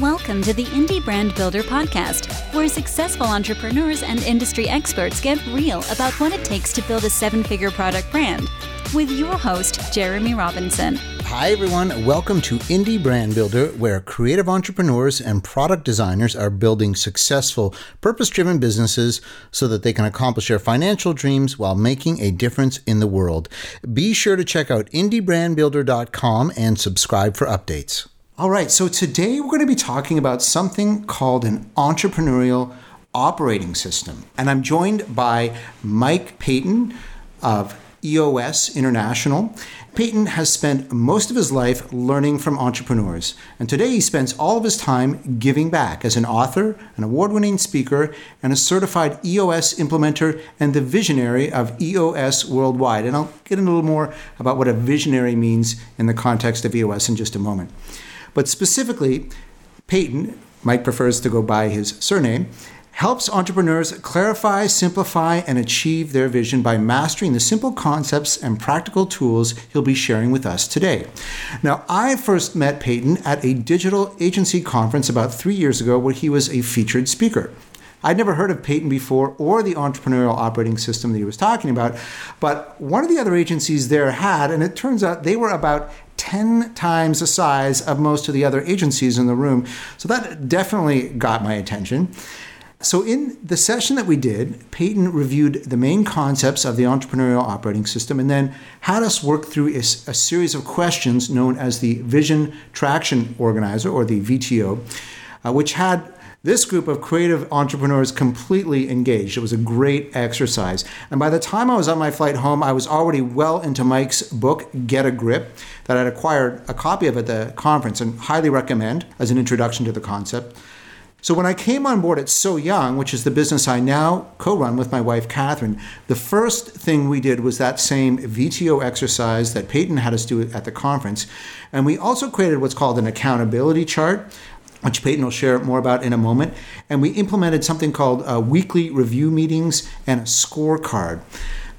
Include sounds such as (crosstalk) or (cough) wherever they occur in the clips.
Welcome to the Indie Brand Builder podcast, where successful entrepreneurs and industry experts get real about what it takes to build a seven figure product brand. With your host, Jeremy Robinson. Hi, everyone. Welcome to Indie Brand Builder, where creative entrepreneurs and product designers are building successful, purpose driven businesses so that they can accomplish their financial dreams while making a difference in the world. Be sure to check out indiebrandbuilder.com and subscribe for updates. All right, so today we're going to be talking about something called an entrepreneurial operating system. And I'm joined by Mike Paton of EOS International. Paton has spent most of his life learning from entrepreneurs, and today he spends all of his time giving back as an author, an award winning speaker, and a certified EOS implementer and the visionary of EOS Worldwide. And I'll get in a little more about what a visionary means in the context of EOS in just a moment. But specifically, Paton, Mike prefers to go by his surname, helps entrepreneurs clarify, simplify, and achieve their vision by mastering the simple concepts and practical tools he'll be sharing with us today. Now, I first met Paton at a digital agency conference about three years ago where he was a featured speaker. I'd never heard of Paton before or the entrepreneurial operating system that he was talking about, but one of the other agencies there had, and it turns out they were about 10 times the size of most of the other agencies in the room. So that definitely got my attention. So, in the session that we did, Paton reviewed the main concepts of the entrepreneurial operating system and then had us work through a, a, series of questions known as the Vision Traction Organizer, or the VTO, uh, which had this group of creative entrepreneurs completely engaged. It was a great exercise. And by the time I was on my flight home, I was already well into Mike's book, Get a Grip, that I'd acquired a copy of at the conference and highly recommend as an introduction to the concept. So when I came on board at So Young, which is the business I now co-run with my wife Catherine, the first thing we did was that same VTO exercise that Paton had us do at the conference, and we also created what's called an accountability chart, which Paton will share more about in a moment. And we implemented something called uh, weekly review meetings and a scorecard.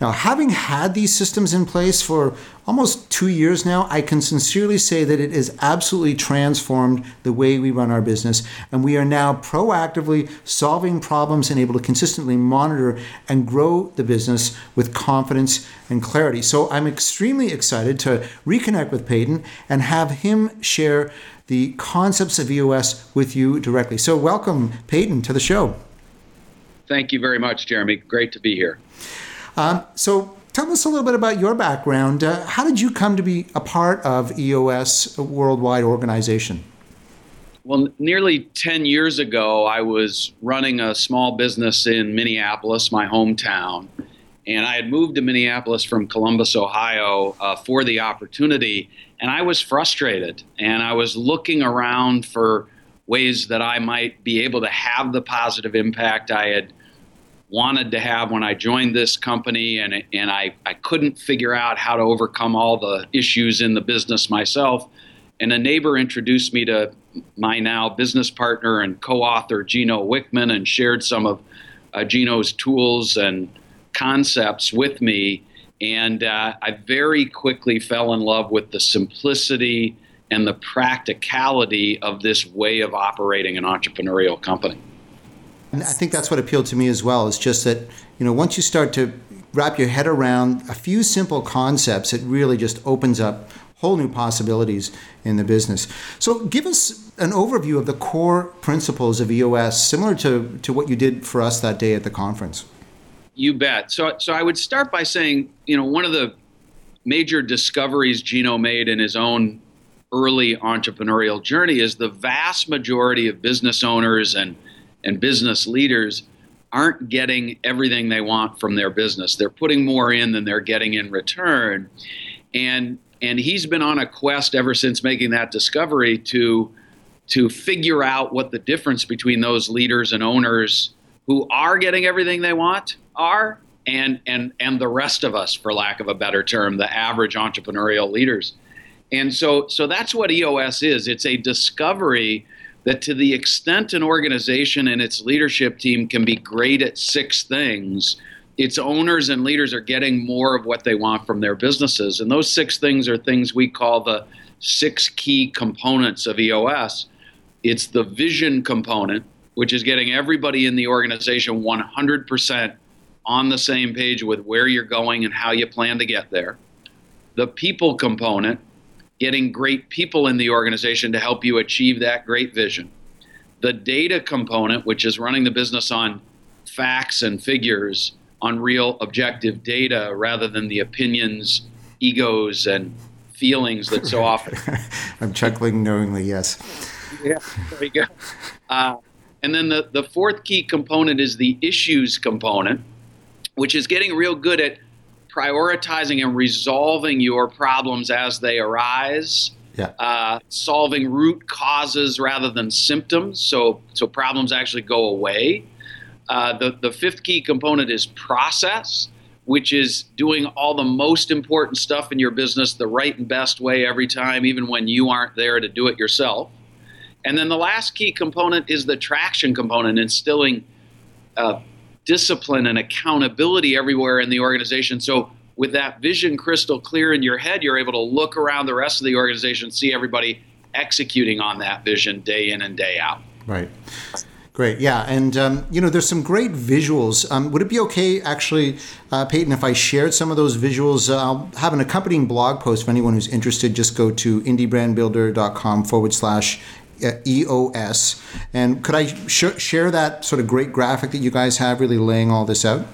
Now, having had these systems in place for almost two years now, I can sincerely say that it has absolutely transformed the way we run our business. And we are now proactively solving problems and able to consistently monitor and grow the business with confidence and clarity. So I'm extremely excited to reconnect with Paton and have him share the concepts of EOS with you directly. So, welcome, Paton, to the show. Thank you very much, Jeremy. Great to be here. Um, so, tell us a little bit about your background. Uh, how did you come to be a part of EOS Worldwide Organization? Well, nearly 10 years ago, I was running a small business in Minneapolis, my hometown. And I had moved to Minneapolis from Columbus, Ohio uh, for the opportunity. And I was frustrated. And I was looking around for ways that I might be able to have the positive impact I had wanted to have when I joined this company. And, and I, I couldn't figure out how to overcome all the issues in the business myself. And a neighbor introduced me to my now business partner and co author, Gino Wickman, and shared some of uh, Gino's tools and concepts with me. And uh, I very quickly fell in love with the simplicity and the practicality of this way of operating an entrepreneurial company. And I think that's what appealed to me as well. Is just that you know once you start to wrap your head around a few simple concepts, it really just opens up whole new possibilities in the business. So, give us an overview of the core principles of EOS, similar to, to what you did for us that day at the conference. You bet. So, so I would start by saying, you know, one of the major discoveries Gino made in his own early entrepreneurial journey is the vast majority of business owners and and business leaders aren't getting everything they want from their business. They're putting more in than they're getting in return. And and he's been on a quest ever since making that discovery to to figure out what the difference between those leaders and owners who are getting everything they want are and and and the rest of us for lack of a better term the average entrepreneurial leaders. And so so that's what EOS is. It's a discovery that to the extent an organization and its leadership team can be great at six things its owners and leaders are getting more of what they want from their businesses. And those six things are things we call the six key components of EOS it's the vision component, which is getting everybody in the organization 100% on the same page with where you're going and how you plan to get there. The people component, getting great people in the organization to help you achieve that great vision. The data component, which is running the business on facts and figures, on real objective data rather than the opinions, egos, and feelings that so (laughs) often. I'm chuckling knowingly, yes. Yeah, there you go. Uh, and then the, the fourth key component is the issues component, which is getting real good at prioritizing and resolving your problems as they arise. Yeah. Uh, solving root causes rather than symptoms, so so problems actually go away. Uh, the the fifth key component is process, which is doing all the most important stuff in your business the right and best way every time, even when you aren't there to do it yourself. And then the last key component is the traction component, instilling uh, discipline and accountability everywhere in the organization. So, with that vision crystal clear in your head, you're able to look around the rest of the organization, see everybody executing on that vision day in and day out. Right. Great, yeah, and um, you know, there's some great visuals. Um, would it be okay, actually, uh, Paton, if I shared some of those visuals? Uh, I'll have an accompanying blog post for anyone who's interested. Just go to indiebrandbuilder.com forward slash Uh, EOS. And could I sh- share that sort of great graphic that you guys have, really laying all this out?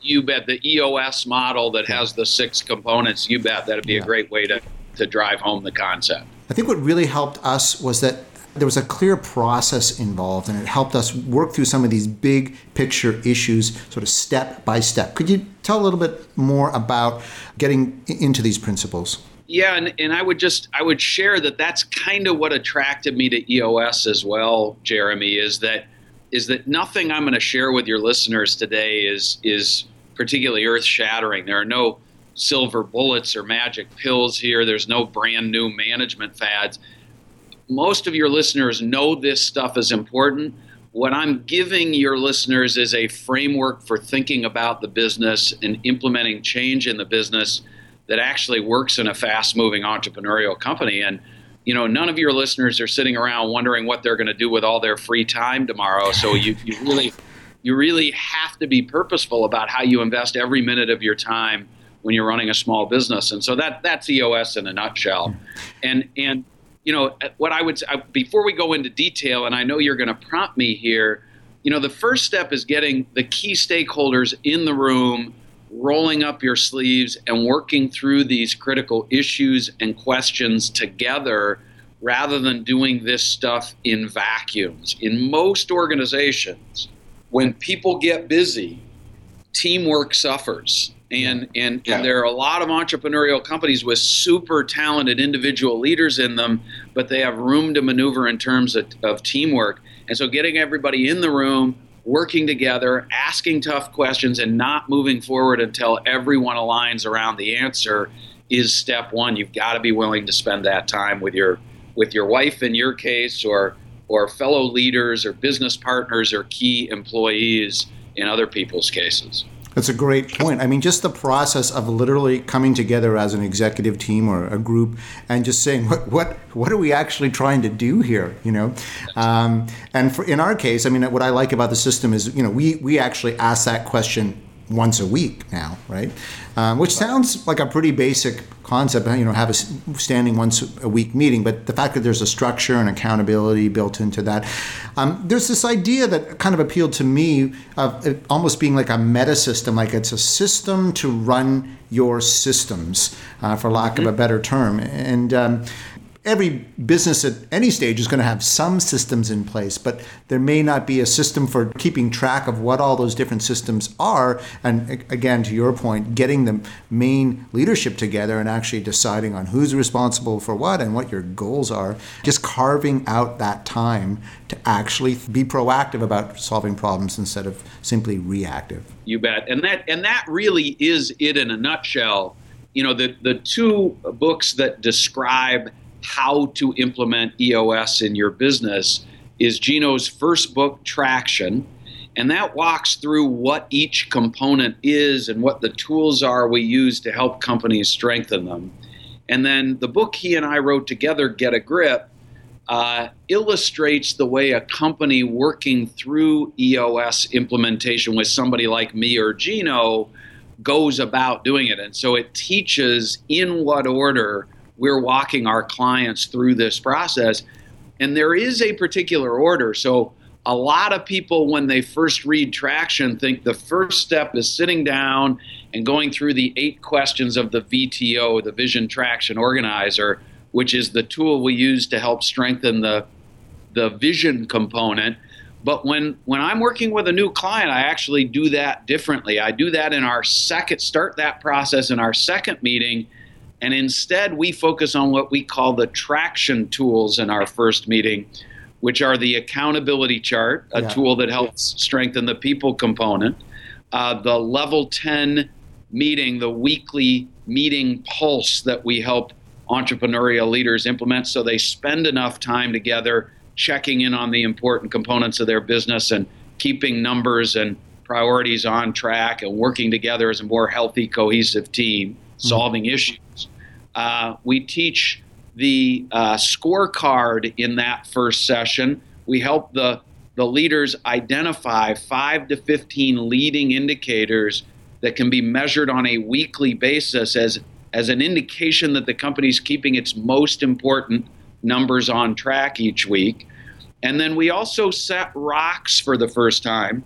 You bet. The EOS model that has the six components. You bet that'd be yeah. a great way to to drive home the concept. I think what really helped us was that there was a clear process involved and it helped us work through some of these big picture issues sort of step by step could you tell a little bit more about getting into these principles yeah and, and i would just i would share that that's kind of what attracted me to eos as well jeremy is that is that nothing i'm going to share with your listeners today is is particularly earth shattering there are no silver bullets or magic pills here. There's no brand new management fads. Most of your listeners know this stuff is important. What I'm giving your listeners is a framework for thinking about the business and implementing change in the business that actually works in a fast moving entrepreneurial company. And, you know, none of your listeners are sitting around wondering what they're going to do with all their free time tomorrow. So you, you really you really have to be purposeful about how you invest every minute of your time when you're running a small business. And so that that's EOS in a nutshell. And and you know, what I would say, before we go into detail, and I know you're going to prompt me here, you know, the first step is getting the key stakeholders in the room, rolling up your sleeves, and working through these critical issues and questions together rather than doing this stuff in vacuums. In most organizations, when people get busy, teamwork suffers and and, yeah. and there are a lot of entrepreneurial companies with super talented individual leaders in them but they have room to maneuver in terms of, of teamwork and so getting everybody in the room working together asking tough questions and not moving forward until everyone aligns around the answer is step one. You've got to be willing to spend that time with your with your wife in your case or or fellow leaders or business partners or key employees in other people's cases that's a great point. I mean, just the process of literally coming together as an executive team or a group and just saying, what what what are we actually trying to do here? You know, um, and for, in our case, I mean, what I like about the system is, you know, we we actually ask that question once a week now, right? Um, which sounds like a pretty basic concept, you know, have a standing once a week meeting, but the fact that there's a structure and accountability built into that. Um, there's this idea that kind of appealed to me of it almost being like a meta system, like it's a system to run your systems, uh, for lack mm-hmm. of a better term. And um, every business at any stage is going to have some systems in place, but there may not be a system for keeping track of what all those different systems are. And again, to your point, getting the main leadership together and actually deciding on who's responsible for what and what your goals are, just carving out that time to actually be proactive about solving problems instead of simply reactive. You bet. And that and that really is it in a nutshell. You know, the the two books that describe how to implement EOS in your business is Gino's first book, Traction. And that walks through what each component is and what the tools are we use to help companies strengthen them. And then the book he and I wrote together, Get a Grip, uh, illustrates the way a company working through EOS implementation with somebody like me or Gino goes about doing it. And so it teaches in what order we're walking our clients through this process. And there is a particular order. So a lot of people, when they first read Traction, think the first step is sitting down and going through the eight questions of the VTO, the Vision Traction Organizer, which is the tool we use to help strengthen the, the vision component. But when, when I'm working with a new client, I actually do that differently. I do that in our second, start that process in our second meeting. And instead, we focus on what we call the traction tools in our first meeting which are the accountability chart, a yeah. tool that helps strengthen the people component, uh, the level 10 meeting, the weekly meeting pulse that we help entrepreneurial leaders implement so they spend enough time together checking in on the important components of their business and keeping numbers and priorities on track and working together as a more healthy, cohesive team, mm-hmm. solving mm-hmm. issues. Uh, we teach the uh, scorecard in that first session. We help the, the leaders identify five to 15 leading indicators that can be measured on a weekly basis as, as an indication that the company's keeping its most important numbers on track each week. And then we also set rocks for the first time,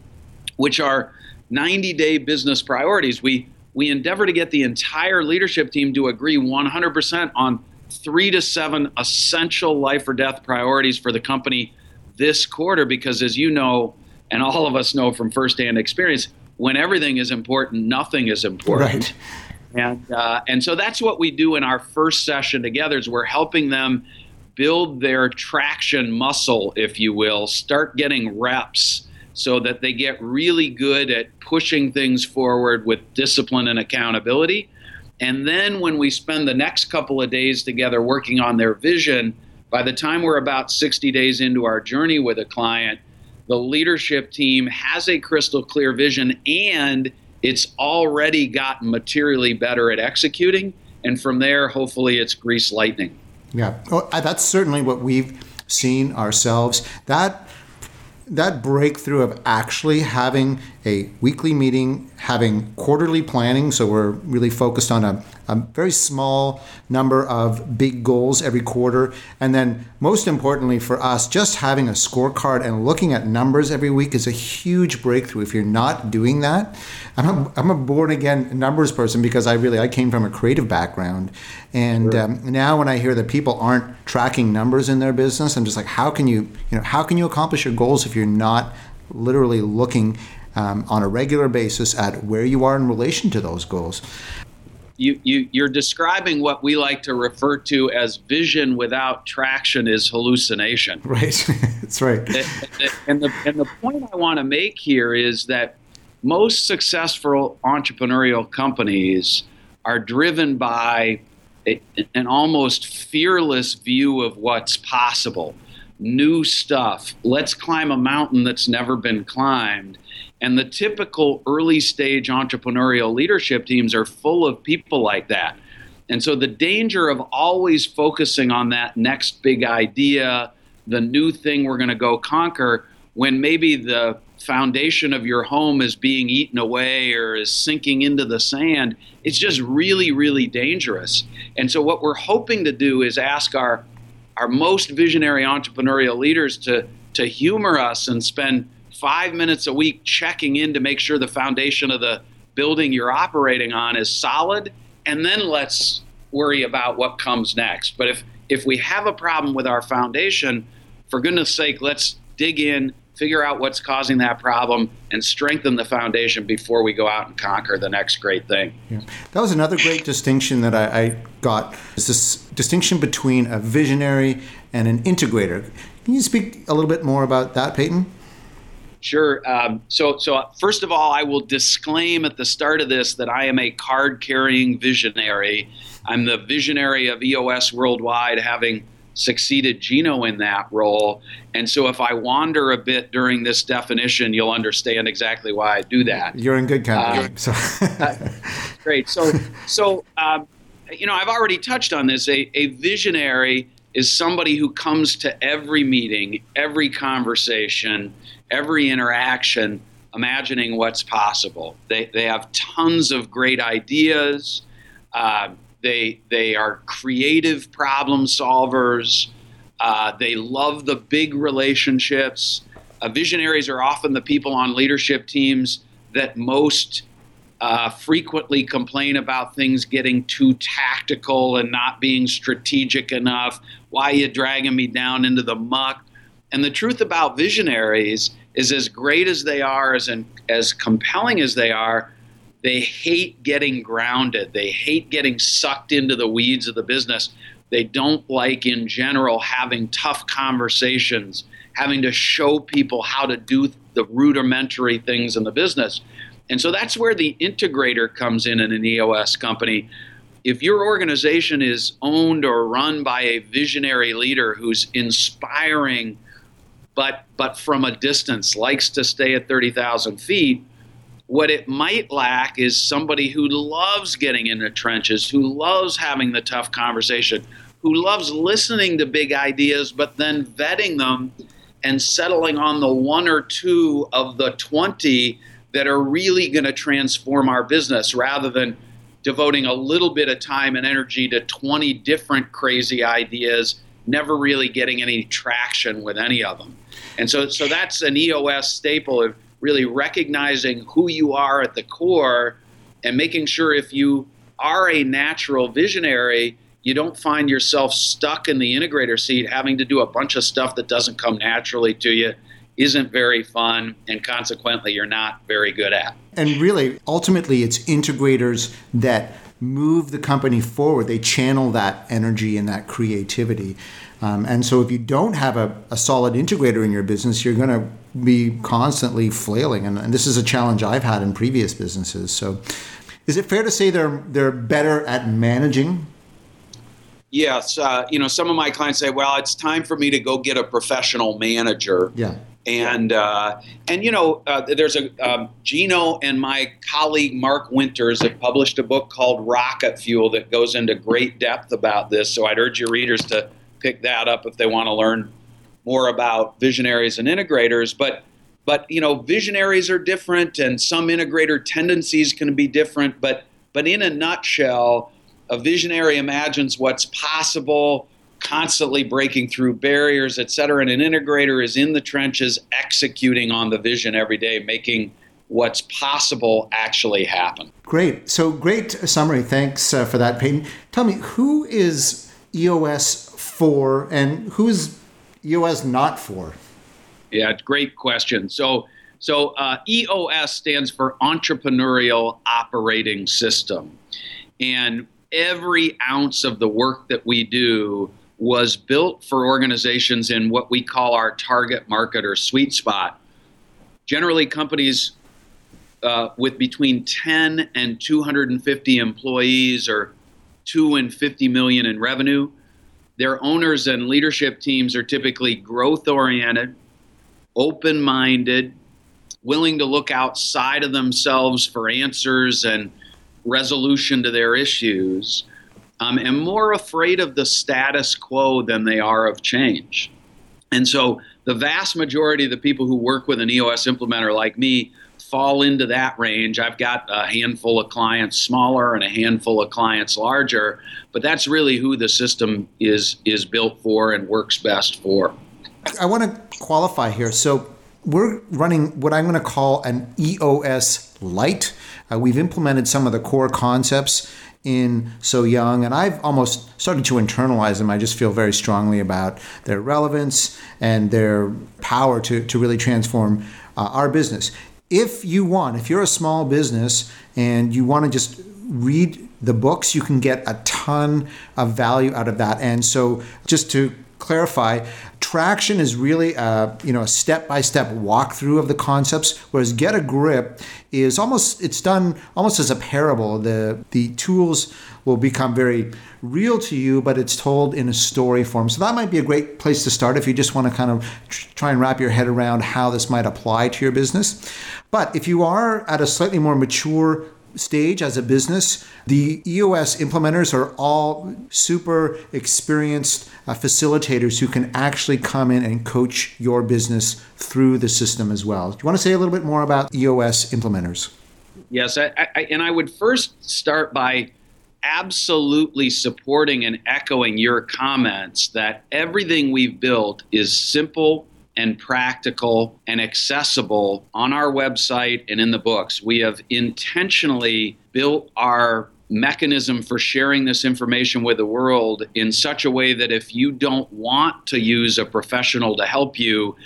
which are 90 day business priorities. We, we endeavor to get the entire leadership team to agree 100% on three to seven essential life or death priorities for the company this quarter because as you know and all of us know from firsthand experience when everything is important nothing is important. Right. And uh, and so that's what we do in our first session together is we're helping them build their traction muscle if you will start getting reps so that they get really good at pushing things forward with discipline and accountability and then when we spend the next couple of days together working on their vision, by the time we're about 60 days into our journey with a client, the leadership team has a crystal clear vision and it's already gotten materially better at executing. And from there, hopefully, it's grease lightning. Yeah, oh, that's certainly what we've seen ourselves. That that breakthrough of actually having a weekly meeting, having quarterly planning, so we're really focused on a, a, very small number of big goals every quarter. And then, most importantly for us, just having a scorecard and looking at numbers every week is a huge breakthrough. If you're not doing that, I'm a, I'm a born again numbers person because I really I came from a creative background, and sure. um, now when I hear that people aren't tracking numbers in their business, I'm just like, how can you you know how can you accomplish your goals if you're not literally looking um, on a regular basis at where you are in relation to those goals. You, you, you're describing what we like to refer to as vision without traction is hallucination. (laughs) Right, (laughs) that's right. And the, and the point I want to make here is that most successful entrepreneurial companies are driven by a, an almost fearless view of what's possible new stuff. Let's climb a mountain that's never been climbed. And the typical early stage entrepreneurial leadership teams are full of people like that. And so the danger of always focusing on that next big idea, the new thing we're going to go conquer, when maybe the foundation of your home is being eaten away or is sinking into the sand, it's just really, really dangerous. And so, what we're hoping to do is ask our, our most visionary entrepreneurial leaders to, to humor us and spend five minutes a week checking in to make sure the foundation of the building you're operating on is solid, and then let's worry about what comes next. But if if we have a problem with our foundation, for goodness sake, let's dig in, figure out what's causing that problem, and strengthen the foundation before we go out and conquer the next great thing. Yeah. That was another great distinction that I, I got. Is this distinction between a visionary and an integrator? Can you speak a little bit more about that, Paton? Sure. Um, so, so first of all, I will disclaim at the start of this that I am a card-carrying visionary. I'm the visionary of EOS worldwide, having succeeded Gino in that role. And so, if I wander a bit during this definition, you'll understand exactly why I do that. You're in good company. Uh, so. (laughs) uh, great. So, so um, you know, I've already touched on this. A, a visionary is somebody who comes to every meeting, every conversation, every interaction, imagining what's possible. They, they have tons of great ideas. Uh, they, they are creative problem solvers. Uh, they love the big relationships. Uh, visionaries are often the people on leadership teams that most uh, frequently complain about things getting too tactical and not being strategic enough. Why are you dragging me down into the muck? And the truth about visionaries is as great as they are, as, in, as compelling as they are, they hate getting grounded. They hate getting sucked into the weeds of the business. They don't like, in general, having tough conversations, having to show people how to do the rudimentary things in the business. And so that's where the integrator comes in in an EOS company. If your organization is owned or run by a visionary leader who's inspiring, but but from a distance, likes to stay at 30,000 feet, what it might lack is somebody who loves getting in the trenches, who loves having the tough conversation, who loves listening to big ideas, but then vetting them and settling on the one or two of the 20 that are really going to transform our business rather than devoting a little bit of time and energy to 20 different crazy ideas, never really getting any traction with any of them. And so, so that's an EOS staple of really recognizing who you are at the core and making sure if you are a natural visionary, you don't find yourself stuck in the integrator seat having to do a bunch of stuff that doesn't come naturally to you isn't very fun and consequently you're not very good at. And really, ultimately, it's integrators that move the company forward. They channel that energy and that creativity. Um, and so, if you don't have a, a solid integrator in your business, you're going to be constantly flailing. And, and this is a challenge I've had in previous businesses. So, is it fair to say they're they're better at managing yes, uh, you know, some of my clients say, "Well, it's time for me to go get a professional manager." Yeah. And uh, and you know, uh, there's a um, Gino and my colleague Mark Winters have published a book called Rocket Fuel that goes into great depth about this. So I'd urge your readers to pick that up if they want to learn more about visionaries and integrators. But but you know, visionaries are different, and some integrator tendencies can be different. But but in a nutshell, a visionary imagines what's possible constantly breaking through barriers, et cetera. And an integrator is in the trenches executing on the vision every day, making what's possible actually happen. Great. So, great summary. Thanks uh, for that, Paton. Tell me, who is EOS for and who's EOS not for? Yeah, great question. So, so uh, EOS stands for Entrepreneurial Operating System. And every ounce of the work that we do was built for organizations in what we call our target market or sweet spot. Generally, companies uh, with between 10 and 250 employees or 2 and 50 million in revenue. Their owners and leadership teams are typically growth oriented, open minded, willing to look outside of themselves for answers and resolution to their issues um, and more afraid of the status quo than they are of change. And so the vast majority of the people who work with an EOS implementer like me fall into that range. I've got a handful of clients smaller and a handful of clients larger, but that's really who the system is is built for and works best for. I want to qualify here. So we're running what I'm going to call an EOS light. Uh, we've implemented some of the core concepts in So Young, and I've almost started to internalize them. I just feel very strongly about their relevance and their power to, to really transform uh, our business. If you want, if you're a small business and you want to just read the books, you can get a ton of value out of that. And so, just to clarify, traction is really a, you know a step-by-step walkthrough of the concepts whereas get a grip is almost it's done almost as a parable. The the tools will become very real to you but it's told in a story form. So that might be a great place to start if you just want to kind of try and wrap your head around how this might apply to your business. But if you are at a slightly more mature stage as a business, the EOS implementers are all super experienced uh, facilitators who can actually come in and coach your business through the system as well. Do you want to say a little bit more about EOS implementers? Yes, I, I, and I would first start by absolutely supporting and echoing your comments that everything we've built is simple and practical and accessible on our website and in the books. We have intentionally built our mechanism for sharing this information with the world in such a way that if you don't want to use a professional to help you,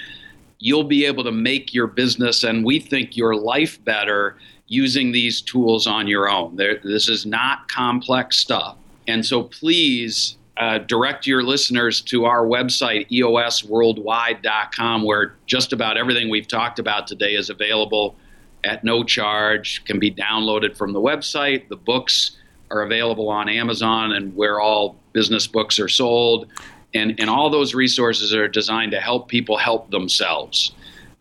you'll be able to make your business and we think your life better using these tools on your own. There, this is not complex stuff. And so please uh, direct your listeners to our website, eosworldwide.com, where just about everything we've talked about today is available at no charge, can be downloaded from the website. The books are available on Amazon and where all business books are sold. And, and all those resources are designed to help people help themselves.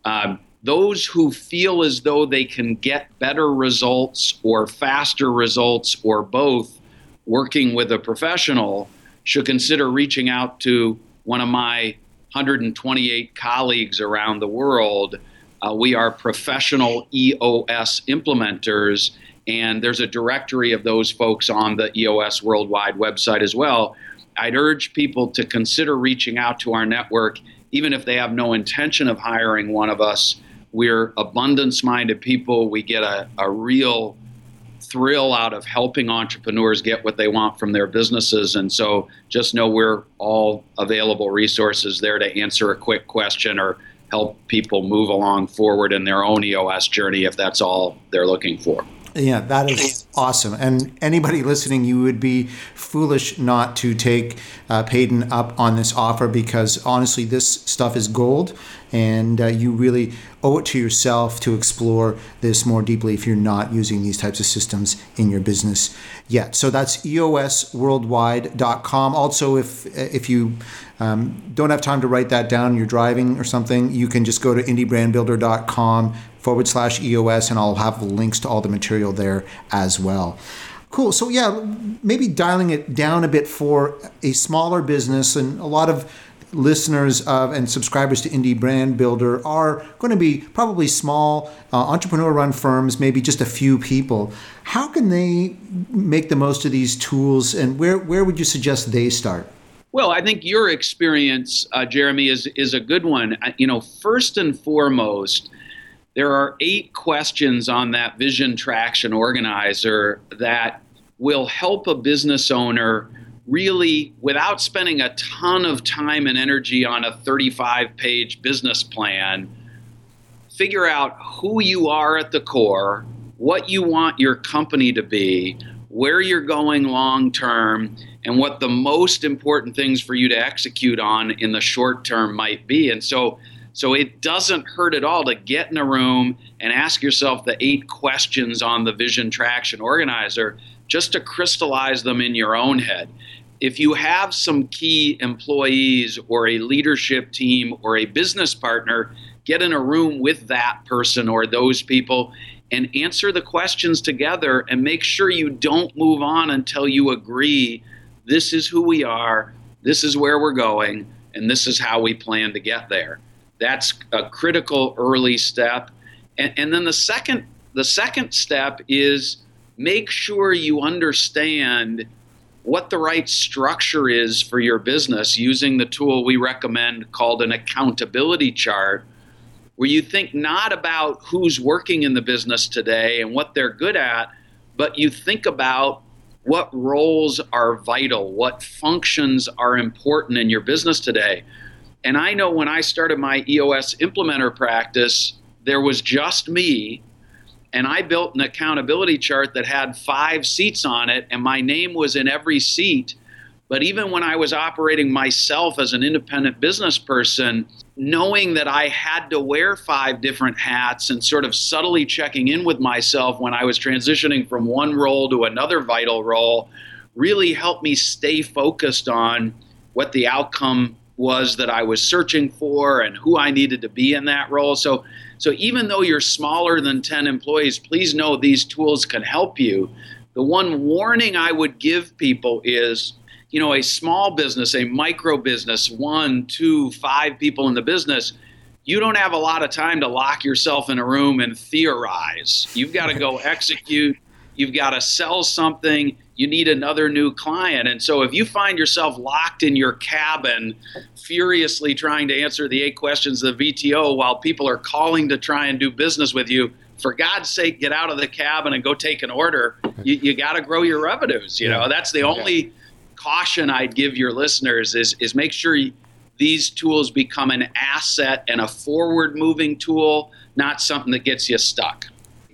Um, those who feel as though they can get better results or faster results or both working with a professional should consider reaching out to one of my 128 colleagues around the world. Uh, we are professional EOS implementers, and there's a directory of those folks on the EOS Worldwide website as well. I'd urge people to consider reaching out to our network, even if they have no intention of hiring one of us we're abundance minded people. We get a, a real thrill out of helping entrepreneurs get what they want from their businesses. And so just know we're all available resources there to answer a quick question or help people move along forward in their own EOS journey if that's all they're looking for. Yeah, that is awesome. And anybody listening, you would be foolish not to take uh, Paton up on this offer because honestly, this stuff is gold, and uh, you really owe it to yourself to explore this more deeply if you're not using these types of systems in your business yet. So that's eosworldwide.com. Also, if if you um, don't have time to write that down, you're driving or something, you can just go to indiebrandbuilder.com forward slash EOS, and I'll have links to all the material there as well. Cool. So, yeah, maybe dialing it down a bit for a smaller business, and a lot of listeners of and subscribers to Indie Brand Builder are going to be probably small uh, entrepreneur run firms, maybe just a few people. How can they make the most of these tools, and where, where would you suggest they start? Well, I think your experience, uh, Jeremy, is is a good one. You know, first and foremost, there are eight questions on that vision traction organizer that will help a business owner really, without spending a ton of time and energy on a 35 page business plan, figure out who you are at the core, what you want your company to be, where you're going long term, and what the most important things for you to execute on in the short term might be. And so, so it doesn't hurt at all to get in a room and ask yourself the eight questions on the vision traction organizer just to crystallize them in your own head. If you have some key employees or a leadership team or a business partner, get in a room with that person or those people and answer the questions together and make sure you don't move on until you agree this is who we are, this is where we're going, and this is how we plan to get there. That's a critical early step. And, and then the second the second step is make sure you understand what the right structure is for your business using the tool we recommend called an accountability chart, where you think not about who's working in the business today and what they're good at, but you think about what roles are vital, what functions are important in your business today. And I know when I started my EOS implementer practice, there was just me. And I built an accountability chart that had five seats on it, and my name was in every seat. But even when I was operating myself as an independent business person, knowing that I had to wear five different hats and sort of subtly checking in with myself when I was transitioning from one role to another vital role really helped me stay focused on what the outcome was that I was searching for and who I needed to be in that role. So, so even though you're smaller than 10 employees, please know these tools can help you. The one warning I would give people is, you know, a small business, a micro business, one, two, five people in the business, you don't have a lot of time to lock yourself in a room and theorize. You've got to go (laughs) execute. You've got to sell something you need another new client. And so if you find yourself locked in your cabin, furiously trying to answer the eight questions of the VTO while people are calling to try and do business with you, for God's sake, get out of the cabin and go take an order. You, you got to grow your revenues. You know, that's the only caution I'd give your listeners is, is make sure you, these tools become an asset and a forward moving tool, not something that gets you stuck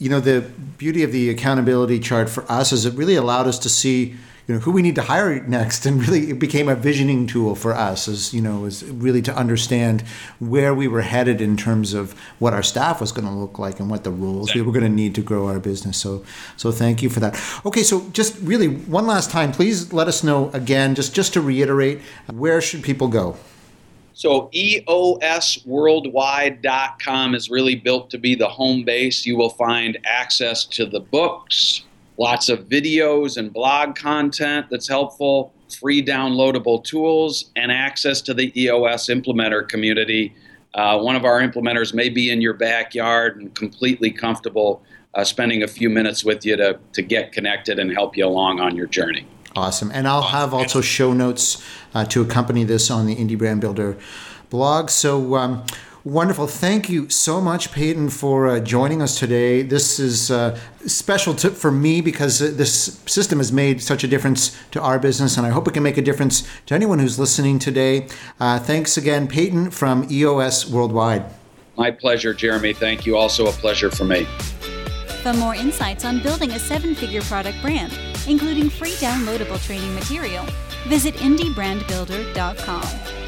you know the beauty of the accountability chart for us is it really allowed us to see you know who we need to hire next and really it became a visioning tool for us as you know is really to understand where we were headed in terms of what our staff was going to look like and what the roles we were going to need to grow our business. So so thank you for that. Okay so just really one last time please let us know again just just to reiterate where should people go so EOSworldwide.com is really built to be the home base. You will find access to the books, lots of videos and blog content that's helpful, free downloadable tools, and access to the EOS implementer community. Uh, one of our implementers may be in your backyard and completely comfortable uh, spending a few minutes with you to, to get connected and help you along on your journey. Awesome. And I'll have also show notes uh, to accompany this on the Indie Brand Builder blog. So, um, wonderful. Thank you so much, Paton, for uh, joining us today. This is uh, special to, for me because this system has made such a difference to our business, and I hope it can make a difference to anyone who's listening today. Uh, thanks again, Paton from EOS Worldwide. My pleasure, Jeremy. Thank you. Also, a pleasure for me. For more insights on building a seven figure product brand, including free downloadable training material, visit indiebrandbuilder.com.